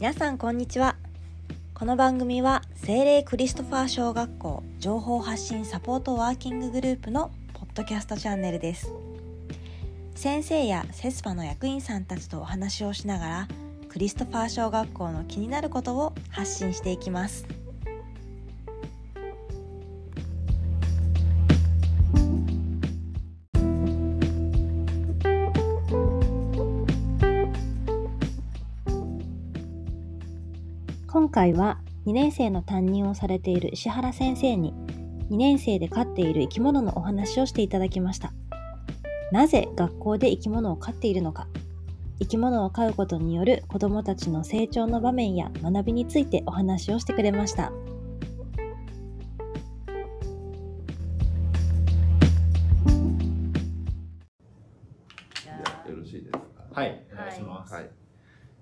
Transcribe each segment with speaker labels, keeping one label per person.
Speaker 1: 皆さんこんにちは。この番組は精霊クリストファー小学校情報発信サポートワーキンググループのポッドキャストチャンネルです。先生やセスパの役員さんたちとお話をしながらクリストファー小学校の気になることを発信していきます。回は2年生の担任をされている石原先生に2年生で飼っている生き物のお話をしていただきましたなぜ学校で生き物を飼っているのか生き物を飼うことによる子どもたちの成長の場面や学びについてお話をしてくれました
Speaker 2: よろしいですか？
Speaker 3: はい、お願いします。
Speaker 2: はい。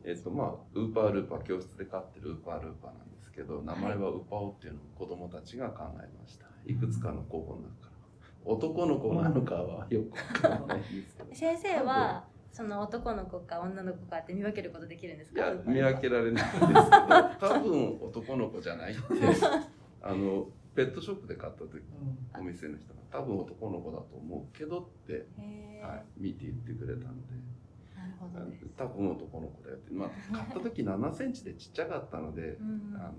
Speaker 2: えっ、とまあウーパールーパー教室で飼ってるウーパールーパーなんですけど、名前はウパオっていうのを子供たちが考えました。いくつかの候補の中から。男の子なのかはよくわからないんですけど。
Speaker 1: 先生はその男の子か女の子かって見分けることできるんですか？
Speaker 2: いや見分けられないんですけど、多分男の子じゃないってあのペットショップで買った時お店の人が多分男の子だと思うけどって、はい、見て言ってくれたんで。多分男の子だよって、まあ、買った時7センチでちっちゃかったので、あのは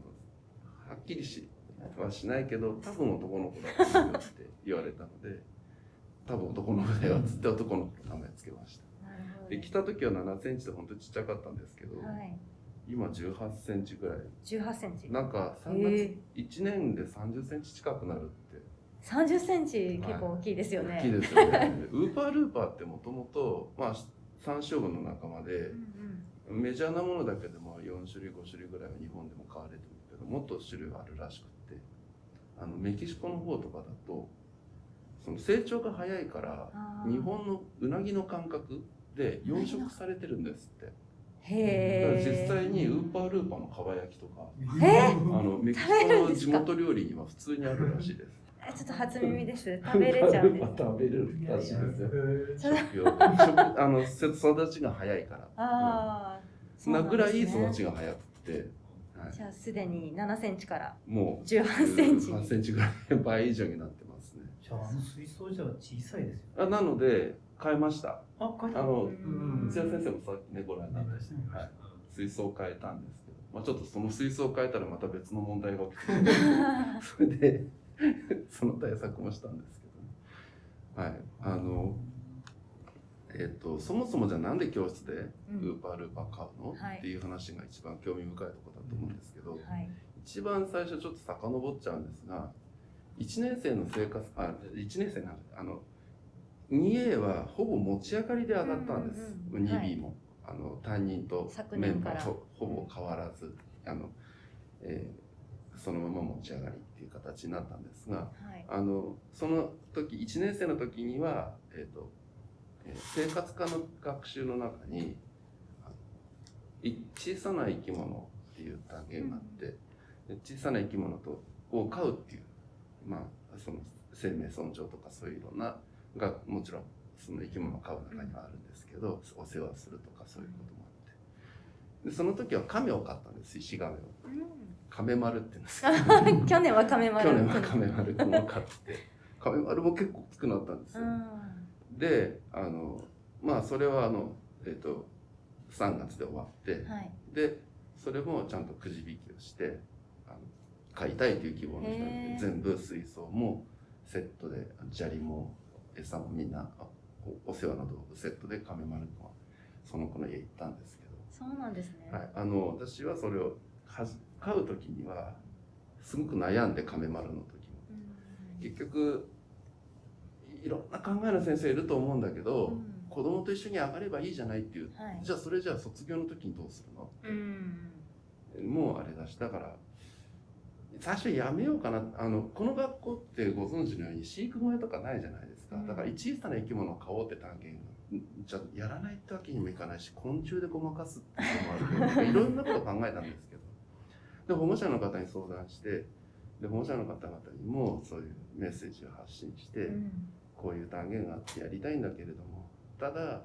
Speaker 2: っきりしはしないけど多分男の子だと思うよって言われたので多分男の子だよっつって男の子の名前つけました。で来た時は7センチで本当にちっちゃかったんですけど、
Speaker 1: はい。
Speaker 2: 今18センチぐらい。
Speaker 1: 18センチ。
Speaker 2: なんか3
Speaker 1: へ
Speaker 2: 月1年で30センチ近くなるって。
Speaker 1: 30センチ結構大きいですよね、
Speaker 2: 大きいですよね。ウーパールーパーってもともとまあ山椒魚の仲間で、
Speaker 1: うん
Speaker 2: メジャーなものだけでも4種類5種類ぐらいは日本でも飼われてるけどもっと種類があるらしくってあのメキシコの方とかだとその成長が早いから日本のうなぎの感覚で養殖されてるんですって。だから実際にウーパールーパーのかば焼きとか
Speaker 1: え
Speaker 2: あのメキシコの地元料理には普通にあるらしいです。
Speaker 1: えちょっと初耳です。食べれちゃうんです。
Speaker 2: 食べれるらしいですよ食用食あの育ちが早いから。
Speaker 1: ああ
Speaker 2: そんなぐらい育ち
Speaker 1: が
Speaker 2: が早くて、はい。
Speaker 1: じゃあすでに7センチから
Speaker 2: もう
Speaker 1: 18センチ
Speaker 2: 8センチぐらい倍以上になってますね。
Speaker 3: じゃあ、あの水槽じゃ小さいですよ。
Speaker 2: あなので変えました。
Speaker 3: あ、書いて
Speaker 2: あの
Speaker 1: うん。
Speaker 2: 土屋先生もさっきねご覧になったし、はい、水槽を変えたんですけど、まあちょっとその水槽を変えたらまた別の問題が起きて、それで その対策もしたんですけど、ね、はい。あの。えっと、そもそもじゃあなんで教室で
Speaker 1: うん。
Speaker 2: ウーパールーパー買うの、
Speaker 1: はい。
Speaker 2: っていう話が一番興味深いところだと思うんですけど、
Speaker 1: はい。
Speaker 2: 一番最初ちょっと遡っちゃうんですが1年生の生活あ1年生なんあの 2A はほぼ持ち上がりで上がったんです、
Speaker 1: うんうんうん。
Speaker 2: 2B も、あの担任と
Speaker 1: 昨
Speaker 2: メンバーほほぼ変わらず。あの、えーそのまま持ち上がりっていう形になったんですが
Speaker 1: はい。
Speaker 2: あのその時1年生の時には、えーとえー生活科の学習の中に小さな生き物っていう単元があって、で小さな生き物とを飼うっていうまあその生命尊重とかそういういろんながもちろんその生き物を飼う中にはあるんですけど、お世話するとかそういうこともでその時は亀を飼ったんです石亀を。亀丸って言うんです。
Speaker 1: 去年は亀丸。
Speaker 2: 去年は亀丸くんを飼って。亀丸も結構大きくなったんですよ、であのまあそれはあのえっ、と3月で終わって、
Speaker 1: うんはい。
Speaker 2: でそれもちゃんとくじ引きをしてあの飼いたいという希望の人
Speaker 1: へ
Speaker 2: に
Speaker 1: ー。
Speaker 2: 全部水槽もセットで砂利も餌もみんなあおお世話の道具セットで亀丸くんはその子の家行ったんですけ
Speaker 1: そうなんですね。
Speaker 2: ど、はい、あの私はそれをはじ飼う時にはすごく悩んで亀丸の時も。
Speaker 1: うん。
Speaker 2: 結局いろんな考えの先生いると思うんだけど、
Speaker 1: うん。
Speaker 2: 子供と一緒に上がればいいじゃないっていう、
Speaker 1: はい。
Speaker 2: じゃあそれじゃあ卒業の時にどうするの
Speaker 1: うん。
Speaker 2: もうあれだしだから最初やめようかな。あのこの学校ってご存知のように飼育小屋とかないじゃないですか、
Speaker 1: うん。
Speaker 2: だから小さな生き物を飼おうって単元がん。じゃあやらないってわけにもいかないし昆虫でごまかすっていうのもあるけど いろんなこと考えたんですけど。で保護者の方に相談してで保護者の方々にもそういうメッセージを発信して、
Speaker 1: うん。
Speaker 2: こういう単元があってやりたいんだけれども。ただ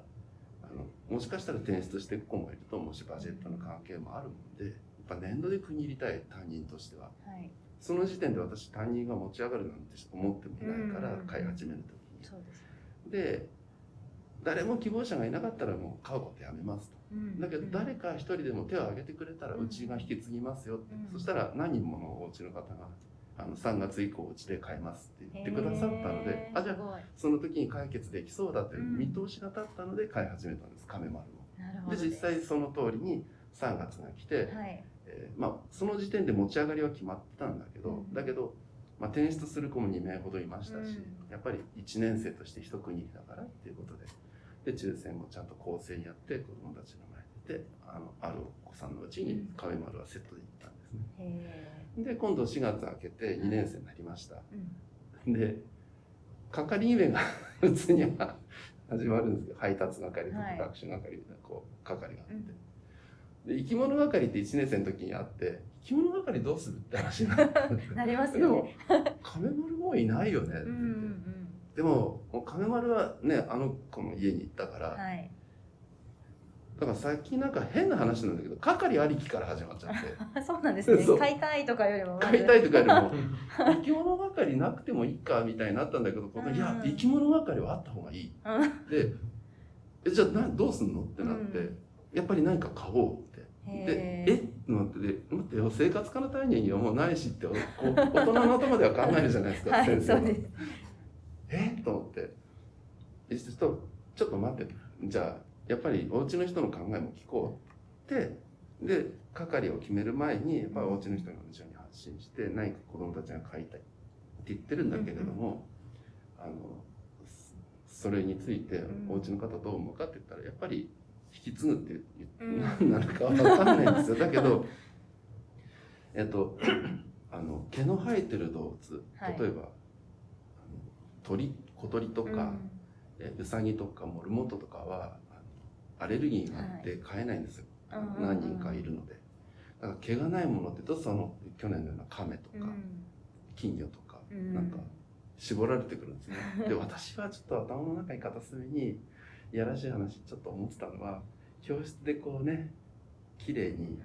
Speaker 2: あのもしかしたら転出していく子もいると思うしバジェットの関係もあるもんでぱ年度で国入りたい担任としては。
Speaker 1: はい。
Speaker 2: その時点で私担任が持ち上がるなんて思ってもいないから
Speaker 1: うん。
Speaker 2: 飼い始める時に。
Speaker 1: そうです
Speaker 2: で誰も希望者がいなかったらもう飼うことやめますと。
Speaker 1: うん。
Speaker 2: だけど誰か一人でも手を挙げてくれたら
Speaker 1: う
Speaker 2: ちが引き継ぎますよって、
Speaker 1: うん。
Speaker 2: そしたら何人ものお家の方があの3月以降うちで買いますって言ってくださったのであじゃあその時に解決できそうだという
Speaker 1: うん。
Speaker 2: 見通しが立ったので買い始めたんです。亀丸を。で実際その通りに3月が来て、
Speaker 1: はい
Speaker 2: えーまあ、その時点で持ち上がりは決まってたんだけど、
Speaker 1: うん。
Speaker 2: だけど、まあ、転出する子も2名ほどいましたし、
Speaker 1: うん。
Speaker 2: やっぱり1年生として一区切りだからっていうことでで抽選もちゃんと公正にやって子どもたちの前であのあるお子さんのうちに亀丸はセットで行ったんですね。
Speaker 1: へ
Speaker 2: で今度4月明けて2年生になりました。で係員が 普通には始まるんですけど配達係とか
Speaker 1: はい。
Speaker 2: 学習係みたいなこう係があって、
Speaker 1: うん
Speaker 2: で生き物係って1年生の時にあって生き物係どうするって話になって
Speaker 1: なります
Speaker 2: でも
Speaker 1: よね。
Speaker 2: 亀丸もういないよねって
Speaker 1: うんう
Speaker 2: 言って、
Speaker 1: ん
Speaker 2: でももう亀丸はねあの子の家に行ったから、
Speaker 1: うん。はい。
Speaker 2: だからさっきなんか変な話なんだけど係ありきから始まっちゃって
Speaker 1: そうなんですね。買いたいとかよりも。
Speaker 2: 買いたいとかよりも生き物係なくてもいいかみたいになったんだけど、このいや
Speaker 1: うん
Speaker 2: 生き物係はあった方がいい。
Speaker 1: うん
Speaker 2: で、えじゃあなどうすんのってなって、
Speaker 1: うん
Speaker 2: やっぱり何か買おう。でえってなってで、待ってよ、生活科の単位にはもうないしって、こう 大人の頭では考えるじゃないですか、
Speaker 1: はい、
Speaker 2: 先生は。
Speaker 1: そうです。
Speaker 2: え？と思って。えちょっと、ちょっと待って。じゃあ、やっぱりお家の人の考えも聞こうって、で、係を決める前に、やっぱりお家の人の後ろに発信して、何か子供たちが買いたいって言ってるんだけれども、あの、そそれについて
Speaker 1: うん
Speaker 2: お家の方どう思うかって言ったら、やっぱり引き継ぐって何なるかわかんないんですよ。だけど、えっと、あの毛の生えてる動物、
Speaker 1: はい。
Speaker 2: 例えばあの鳥小鳥とか、えウサギとかモルモットとかはアレルギーがあって飼えないんですよ、
Speaker 1: うんうんうん。
Speaker 2: 何人かいるので。だから毛がないものってとその去年のようなカメとか、
Speaker 1: うん。
Speaker 2: 金魚とか、
Speaker 1: うん。
Speaker 2: なんか絞られてくるんですね。で私はちょっと頭の中に片隅にいやらしい話ちょっと思ってたのは教室でこうね綺麗に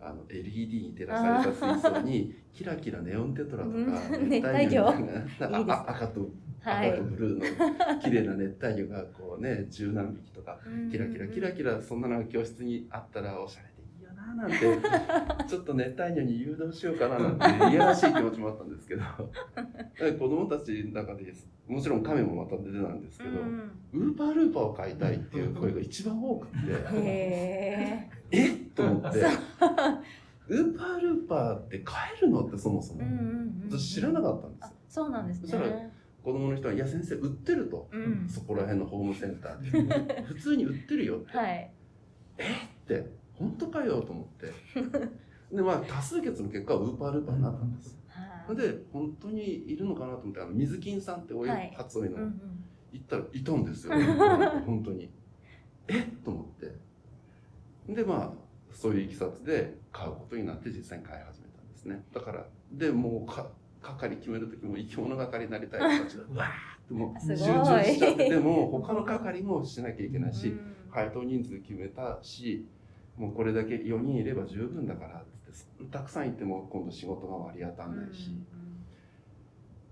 Speaker 2: あの LED に照らされた水槽に キラキラネオンテトラとか
Speaker 1: うん。
Speaker 2: 熱帯魚赤と
Speaker 1: はい。
Speaker 2: 赤とブルーの綺麗な熱帯魚がこうね十何匹とかキラキラキラキラそんなのが教室にあったらおしゃれななんて ちょっと熱帯魚に誘導しようかななんて いやらしい気持ちもあったんですけど。子供たちの中でもちろん亀もまた出てたんですけど、
Speaker 1: うん。
Speaker 2: ウーパールーパーを飼いたいっていう声が一番多くて。
Speaker 1: へ
Speaker 2: えっと思って。ウーパールーパーって飼えるのってそもそも、
Speaker 1: ーうんうんうん。
Speaker 2: 私知らなかったんです
Speaker 1: あ
Speaker 2: よ
Speaker 1: そうなんです
Speaker 2: そしたら
Speaker 1: ね。
Speaker 2: 子供の人は「いや先生売ってる」と、
Speaker 1: うん。
Speaker 2: そこら辺のホームセンターで。普通に売ってるよって、
Speaker 1: はい。
Speaker 2: って本当かよと思って。でまあ多数決の結果はウーパールーパーになったんです。
Speaker 1: はい
Speaker 2: で本当にいるのかなと思ってあの水金さんってお湯
Speaker 1: はい。
Speaker 2: 初の、
Speaker 1: うんうん
Speaker 2: 行ったらいたんですよ。本当に。えっと思って。でまあそういういきさつで買うことになって実際に買い始めたんですね。だからでもうか係決める時も生き物係になりたい人たちが うわー。ってもう集中しちゃってても他の係もしなきゃいけないし、
Speaker 1: うん。
Speaker 2: 配当人数決めたしもうこれだけ4人いれば十分だからってたくさんいても今度仕事が割り当たんないし、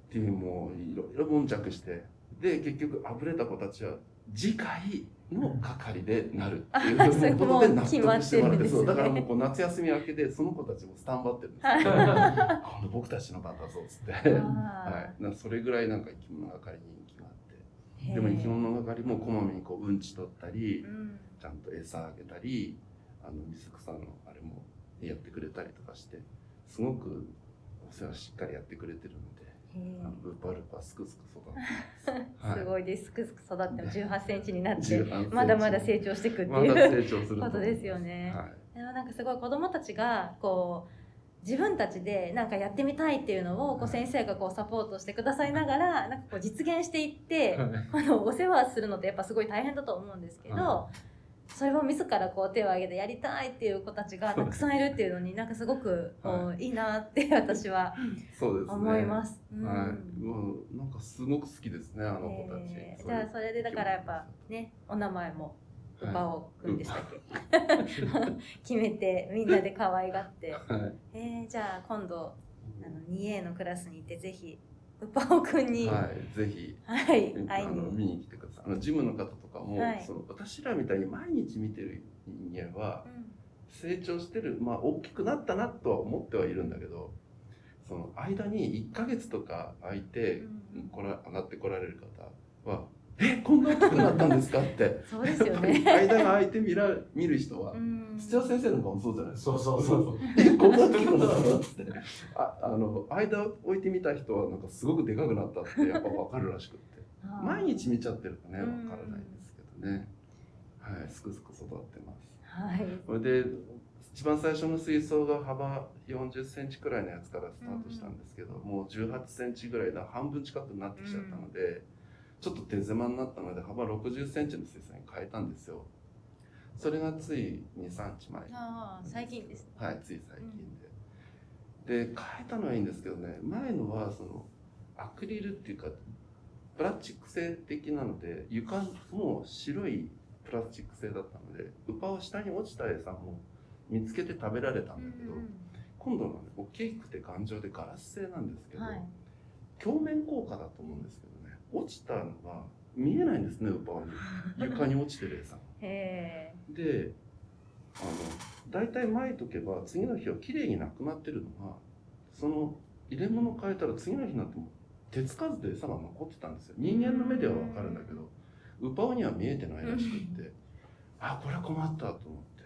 Speaker 2: っていうもういろいろ悶着して。で結局あぶれた子たちは次回の係でなるっていう ことで納得してもらってそうだからもうこう夏休み明けでその子たちもスタンバってるんですよ。今度僕たちの番だぞっつって、は
Speaker 1: あ
Speaker 2: い、なそれぐらいなんか生き物係に人気があって。
Speaker 1: ー。
Speaker 2: でも生き物係もこまめにこううんち取ったり
Speaker 1: うん。
Speaker 2: ちゃんと餌あげたりあの水草のあれもやってくれたりとかしてすごくお世話しっかりやってくれてるので
Speaker 1: へ
Speaker 2: あのルーパールーパーすくすく育ってます。
Speaker 1: ーすごいです。すくすく育っても18センチになって
Speaker 2: 18センチ。
Speaker 1: まだまだ成長していくって
Speaker 2: まだ
Speaker 1: いう
Speaker 2: 成長する
Speaker 1: ことですよね。
Speaker 2: はい。
Speaker 1: でもなんかすごい子供たちがこう自分たちでなんかやってみたいっていうのをこ
Speaker 2: はい。
Speaker 1: う先生がこうサポートしてくださいながらなんかこう実現していって あのお世話するのってやっぱすごい大変だと思うんですけど、
Speaker 2: は
Speaker 1: それを自らこう手を挙げてやりたいっていう子たちがたくさんいるっていうのになんかすごくこういいなって私は。思います。うん
Speaker 2: はい。もうなんかすごく好きですねあの子たち。
Speaker 1: えーじゃあそれでだからやっぱねお名前もウパオくんでしたっけ、決めてみんなで可愛がって
Speaker 2: はい
Speaker 1: えー、じゃあ今度あの 2A のクラスに行ってぜひウパオくんに。は
Speaker 2: はい、ぜひ。
Speaker 1: い、会い
Speaker 2: あの見
Speaker 1: に、
Speaker 2: に来てください。あのジムの方とかも、
Speaker 1: はい。
Speaker 2: その私らみたいに毎日見てる人間は
Speaker 1: うん。
Speaker 2: 成長してる、まあ大きくなったなとは思ってはいるんだけど、その間に1ヶ月とか空いて
Speaker 1: うん。
Speaker 2: こら上がってこられる方は、えこんな大きくなったんですかって。
Speaker 1: そうですよ
Speaker 2: やっぱり
Speaker 1: ね。
Speaker 2: 間が空いて見ら見る人は、
Speaker 1: うん
Speaker 2: 土屋先生なんかもそうじゃないですか。
Speaker 3: そうそうそう。
Speaker 2: えこんな大きくなったのってああの間置いてみた人はなんかすごくでかくなったってやっぱ分かるらしくって毎日見ちゃってるとね
Speaker 1: うん
Speaker 2: 分からないんですけどねはいすくすく育ってます
Speaker 1: はい。
Speaker 2: それで一番最初の水槽が幅40センチくらいのやつからスタートしたんですけど、もう18センチぐらいの半分近くになってきちゃったので、ちょっと手狭になったので幅60センチの水槽に変えたんですよそれがつい23日前
Speaker 1: ああ、最近です。
Speaker 2: はい、つい最近で。で、変えたのはいいんですけどね、前のはそのアクリルっていうか、プラスチック製的なので、床も白いプラスチック製だったので、ウパは下に落ちた餌も見つけて食べられたんだけど、今度のはね、大きくて頑丈でガラス製なんですけど、
Speaker 1: はい。
Speaker 2: 鏡面効果だと思うんですけどね、落ちたのが見えないんですね、ウパに。床に落ちてる餌が。
Speaker 1: へえ。
Speaker 2: であの大体撒いとけば次の日は綺麗になくなってるのがその入れ物変えたら次の日になっても手つかずで餌が残ってたんですよ人間の目では分かるんだけどウパオには見えてないらしくってあこれは困ったと思って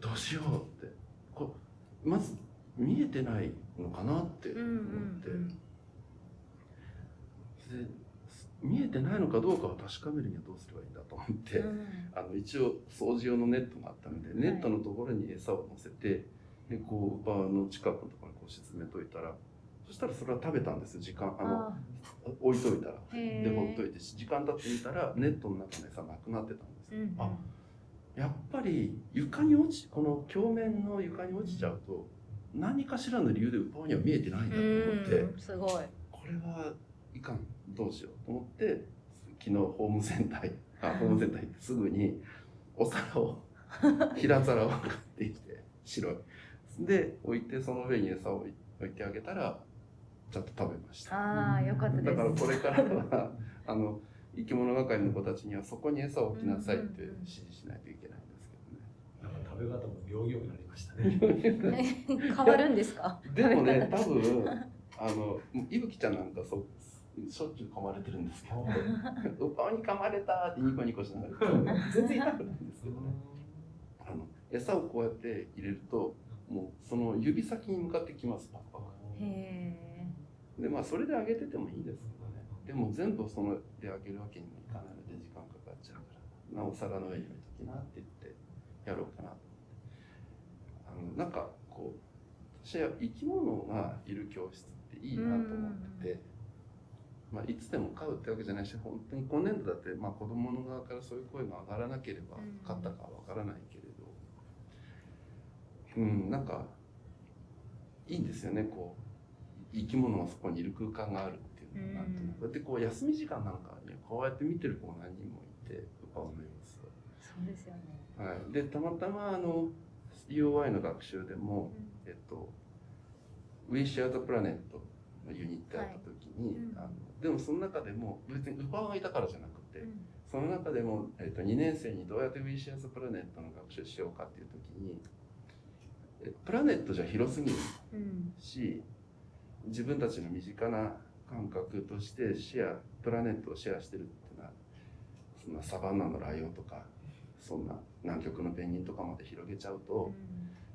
Speaker 2: どうしようってこうまず見えてないのかなって
Speaker 1: うんうん
Speaker 2: 思って、
Speaker 1: うん。
Speaker 2: で見えてないのかどうかを確かめるにはどうすればいいんだと思って、
Speaker 1: うん。
Speaker 2: あの一応掃除用のネットがあったので、ネットのところに餌を乗せてでこうバーの近くのところにこう沈めといたらそしたらそれは食べたんですよ時間あの
Speaker 1: あ
Speaker 2: 置いといたら。でほっといて時間経ってみたらネットの中の餌なくなってたんです
Speaker 1: うんうん。
Speaker 2: あやっぱり床に落ちこの鏡面の床に落ちちゃうと何かしらの理由でウパオには見えてないんだと思って、
Speaker 1: うんすごい。
Speaker 2: これはいかんどうしようと思って昨日ホームセンターにあホームセンター行ってすぐにお皿を 平皿を買ってきて白いで置いてその上に餌を置いてあげたらちゃんと食べました
Speaker 1: ああ、よかったです。
Speaker 2: だからこれからは あの生き物係の子たちにはそこに餌を置きなさいって指示しないといけないんです
Speaker 3: なんか食べ方も行々になりましたね。
Speaker 2: けどね
Speaker 1: 変わるんですか？
Speaker 2: でもね多分あのいぶきちゃんなんかそうしょっちゅう噛まれてるんですけど。ウパオに噛まれたってニコニコしながら。全然痛くないんですけどね。あの餌をこうやって入れるともうその指先に向かってきますパクパク。
Speaker 1: へえ。
Speaker 2: でまあそれであげててもいいんですけどね。でも全部そのであげるわけにもいかないので時間かかっちゃうから。なお皿の上に置いときなって言ってやろうかなと思って。あのなんかこう私は生き物がいる教室っていいなと思ってて、まあ、いつでも飼うってわけじゃないし本当に今年度だって、まあ、子供の側からそういう声が上がらなければ
Speaker 1: うん。
Speaker 2: 飼ったかはわからないけれど。うんなんかいいんですよねこう生き物がそこにいる空間があるっていうのはなん。ていうのこうやってこう休み時間なんかにこうやって見てる子が何人もいてウパオの様子を
Speaker 1: そうですよね。
Speaker 2: はい、でたまたまあの UOI の学習でも、えっと、We Share the Planet のユニットやった時に、
Speaker 1: はい。うん。
Speaker 2: あのでもその中でも別にウパオがいたからじゃなくて、
Speaker 1: うん。
Speaker 2: その中でも、えっと、2年生にどうやって We Share the Planet の学習しようかっていう時にえプラネットじゃ広すぎる
Speaker 1: うん。
Speaker 2: し自分たちの身近な感覚としてシェアプラネットをシェアしてるっていうのはそんなサバンナのライオンとかそんな南極のペンギンとかまで広げちゃうと、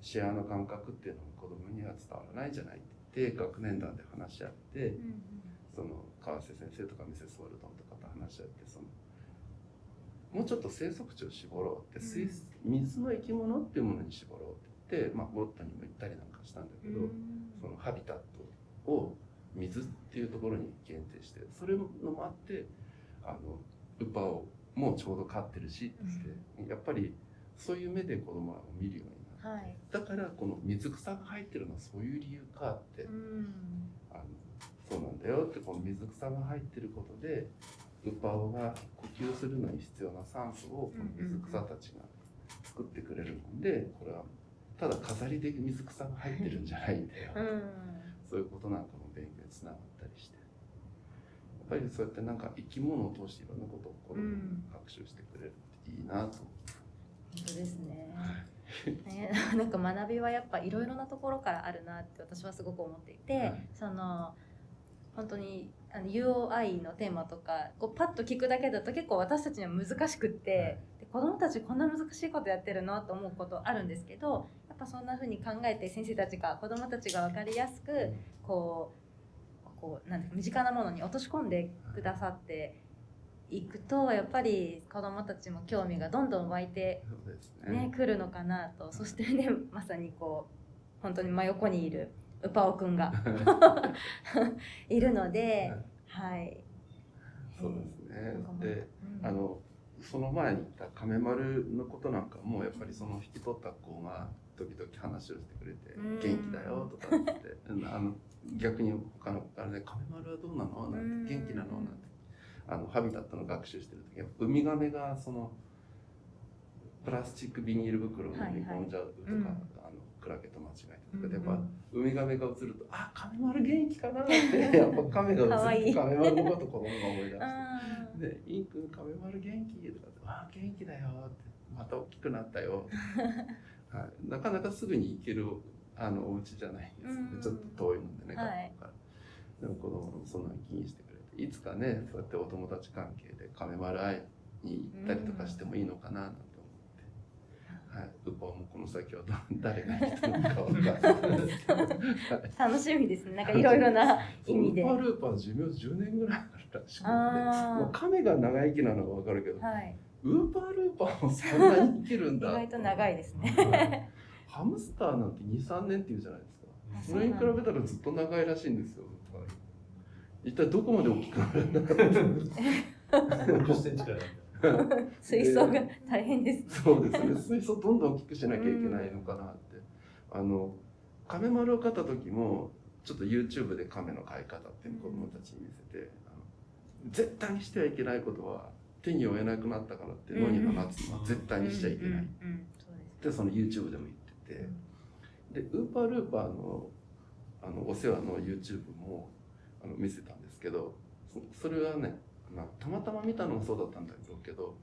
Speaker 2: シェアの感覚っていうのも子供には伝わらないんじゃない。って言って学年団で話し合って
Speaker 1: うんうん。
Speaker 2: その川瀬先生とかミセス・ウォルトンとかと話し合ってそのもうちょっと生息地を絞ろうって、水水の生き物っていうものに絞ろうって言って、まあ、ゴッドにも言ったりなんかしたんだけど、そのハビタットを水っていうところに限定してそれのもあってあのウパをもうちょうど飼ってるしって言って、やっぱりそういう目で子供らを見るようになる
Speaker 1: はい。
Speaker 2: だからこの水草が入ってるのはそういう理由かって、
Speaker 1: うん。
Speaker 2: あのそうなんだよってこの水草が入ってることでウパオが呼吸するのに必要な酸素をこの水草たちが作ってくれるもんでこれはただ飾りで水草が入ってるんじゃないんだよ、
Speaker 1: うん。
Speaker 2: そういうことなんかも勉強につながったりして。やっぱりそうやってなんか生き物を通していろんなことを子供に学習してくれるっていいなと。思って。
Speaker 1: 本当ですね。ね、なんか学びはやっぱいろいろなところからあるなって私はすごく思っていて、
Speaker 2: はい。
Speaker 1: その本当にあの UOI のテーマとかこうパッと聞くだけだと結構私たちには難しくって、で子供たちこんな難しいことやってるの？と思うことあるんですけどやっぱそんな風に考えて先生たちが子供たちが分かりやすくこうこうなん身近なものに落とし込んでくださっていくとやっぱり子供たちも興味がどんどん湧いてね。
Speaker 2: ね。
Speaker 1: 来るのかなと。そしてねまさにこう本当に真横にいるウパオくんがいるので、はい。
Speaker 2: そうですねで、
Speaker 1: うん
Speaker 2: あのその前に言った亀丸のことなんかもやっぱりその引き取った子が時々話をしてくれて
Speaker 1: うん「
Speaker 2: 元気だよ」とかって あの逆に他の子からね「亀丸はどうなの?」なんて「元気なの?」なんてあのハビタットの学習してる時はウミガメがそのプラスチックビニール袋を飲み込んじゃうとか、
Speaker 1: はいはいうん
Speaker 2: クラゲと間違え
Speaker 1: うん
Speaker 2: たとかでやっぱウミガメが映ると「あ亀丸元気かな」って やっぱ亀が
Speaker 1: かわいい
Speaker 2: 映って亀丸のこと子供が思い出して。
Speaker 1: あ
Speaker 2: で、インくん、亀丸元気？とかって、ああ、元気だよって、また大きくなったよ。はい、なかなかすぐに行ける、あの、お家じゃないんですちょっと遠いのでね、
Speaker 1: はい
Speaker 2: 学校から。でも、子供もそんなに気にしてくれて、いつかね、そうやってお友達関係で亀丸会いに行ったりとかしてもいいのかな、なんて。はい、ウパもこの先はど 誰が来てるのか分かんないですけど。はい
Speaker 1: ー楽しみですね。なんかいろいろな意味で。
Speaker 2: ウーパールーパー寿命10年ぐらいあるらしくて、
Speaker 1: あー
Speaker 2: もう亀が長生きなのは分かるけど、
Speaker 1: はい。
Speaker 2: ウーパールーパーもそんなに生きるん
Speaker 1: 意
Speaker 2: だ。
Speaker 1: 外と長いですね。
Speaker 2: はいハムスターなんて2、3年っていうじゃないですか。
Speaker 1: あ
Speaker 2: それに比べたらずっと長いらしいんですよ。一体どこまで大きくなるんだろう
Speaker 3: 50センチくら。
Speaker 1: 水槽が大変です。
Speaker 2: そうですね。水槽どんどん大きくしなきゃいけないのかなって。あの、亀丸を飼った時も、ちょっと YouTube で亀の飼い方って子供たちに見せて、あの絶対にしてはいけないことは、手に負えなくなったからって野に放つのは絶対にしちゃいけない。
Speaker 1: うんうんうんそ
Speaker 2: の YouTube でも言ってて、でウーパールーパーのあのお世話の YouTube もあの見せたんですけどそそれはね、まあ、たまたま見たのもそうだったんだろうけど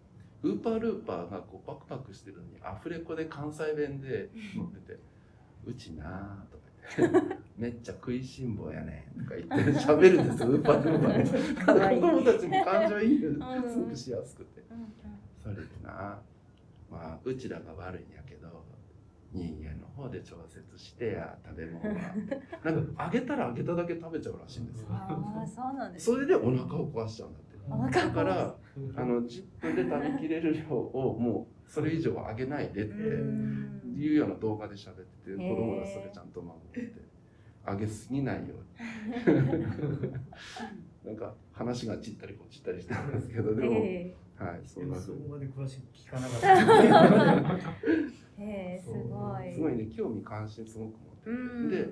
Speaker 2: ウーパールーパーがこうパクパクしてるのにアフレコで関西弁で乗ってて「うちな」とか言って「めっちゃ食いしん坊やね」とか言って 喋るんですよウーパールーパー
Speaker 1: かわいい。
Speaker 2: 子供たちも感情移入
Speaker 1: ん。
Speaker 2: すごくしやすくて。それでなまあうちらが悪いんやけど人間の方で調節してや食べ物はなんかあげたらあげただけ食べちゃうらしいんですよ。
Speaker 1: ああ、そうなんですね。
Speaker 2: それでお腹を壊しちゃうんだだからあの10分で食べきれる量をもうそれ以上はあげないでって
Speaker 1: うん。
Speaker 2: いうような動画で喋ってて子供がそれちゃんと守ってあげすぎないように。なんか話が散ったりこっちったりしてますけどでも、
Speaker 1: え
Speaker 2: はいそんな
Speaker 3: そこまで詳しく聞かなかった。
Speaker 1: えええすごい。
Speaker 2: すごいね興味関心すごく持ってて、
Speaker 1: うん。
Speaker 2: で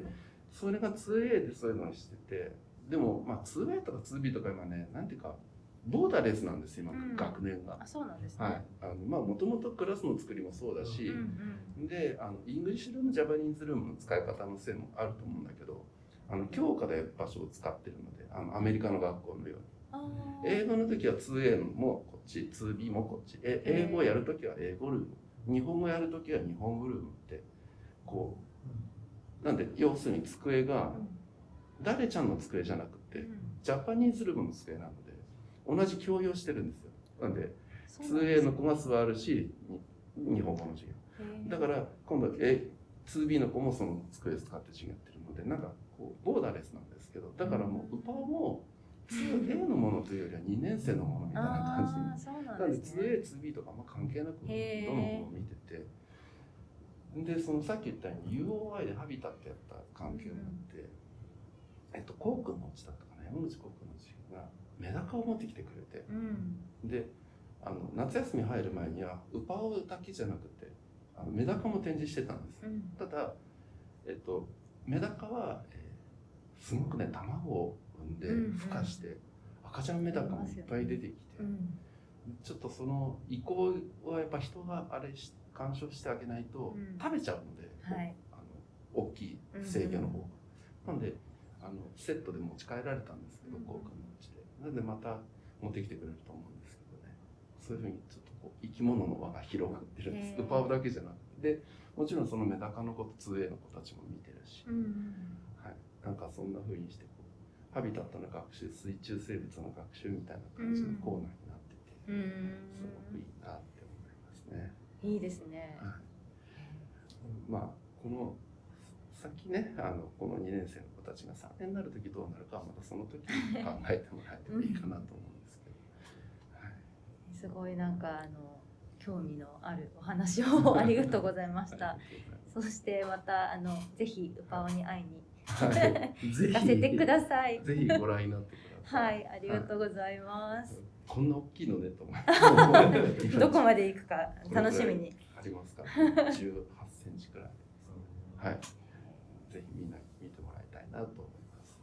Speaker 2: それが 2A でそういうのをしててでもまあ 2A とか 2B とか今ねなんていうかボーダーレスなんですよ今、
Speaker 1: うん。
Speaker 2: 学年が。
Speaker 1: あ、そうなんですね。
Speaker 2: はい、あのまあもともとクラスの作りもそうだし、
Speaker 1: うん
Speaker 2: であの English room Japanese room の使い方のせいもあると思うんだけどあの教科で場所を使ってるのであのアメリカの学校のように。
Speaker 1: あ
Speaker 2: 英語の時は 2A もこっち 2B もこっち。え英語をやる時は英語ルーム。日本語やる時は日本語ルームってこうなんで要するに机が誰ちゃんの机じゃなくてジャパニーズルームの机なので同じ共用してるんですよ。なんで 2A の子が座るしに日本語の授業。だから今度 A 2B の子もその机使って授業やってるのでなんかこうボーダーレスなんですけどだからもうウパオも 2A のものというよりは2年生のものみたいな感じ
Speaker 1: なん
Speaker 2: で
Speaker 1: ですね。
Speaker 2: 2A、2B とかあんま関係なくど
Speaker 1: へー
Speaker 2: の子も見てて。でそのさっき言ったように UOI でハビタってやった関係があって、えっとこうくんのうちだったかな山口こうくんのうちがメダカを持ってきてくれて。
Speaker 1: うん。
Speaker 2: であの夏休み入る前にはウパオだけじゃなくてあのメダカも展示してたんです。
Speaker 1: うん。
Speaker 2: ただ、えっと、メダカは、えーすごくね卵を産んで
Speaker 1: うんうん。
Speaker 2: 孵化して赤赤ちゃんメダカもいっぱい出てきて、
Speaker 1: うん。
Speaker 2: ちょっとその意向はやっぱ人があれし干渉してあげないと
Speaker 1: うん。
Speaker 2: 食べちゃうので、
Speaker 1: はい。
Speaker 2: あの大きい制御の方が、なんであのセットで持ち帰られたんですけど
Speaker 1: うん。
Speaker 2: 交換のうちで。なんでまた持ってきてくれると思うんですけどね。そういうふうにちょっとこう生き物の輪が広がってるんです。ウパオだけじゃなくて。でもちろんそのメダカの子と 2A の子たちも見てるし、
Speaker 1: うん
Speaker 2: はい、なんかそんなふうにしてこうハビタットの学習水中生物の学習みたいな感じのコーナーになってて、
Speaker 1: うん。
Speaker 2: すごくいいなって思いますね。
Speaker 1: いいですね。
Speaker 2: はい、まあこの先ねあのこの2年生の子たちが3年になる時どうなるかはまたその時に 考えてもらえればいいかなと思うんですけど、はい、
Speaker 1: すごいなんかあの興味のあるお話をありがとうございましたそしてまたあのぜひウパオに会いに
Speaker 2: はい、ぜ
Speaker 1: 行かせてください
Speaker 2: ぜひご覧になってくださ。
Speaker 1: はいいありがとうございます
Speaker 2: こんな大きいのねと。
Speaker 1: どこまで行くか楽しみに
Speaker 2: ありますか。18センチくらい。はい。ぜひみんな見てもらいたいなと思います。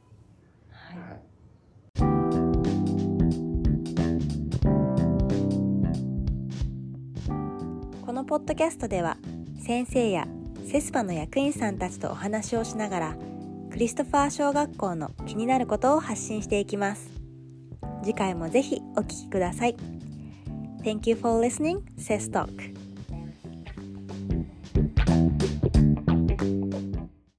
Speaker 1: はい
Speaker 2: はい。
Speaker 4: このポッドキャストでは先生やセスパの役員さんたちとお話をしながらクリストファー小学校の気になることを発信していきます次回もぜひお聞きください Thank you for listening, SES Talk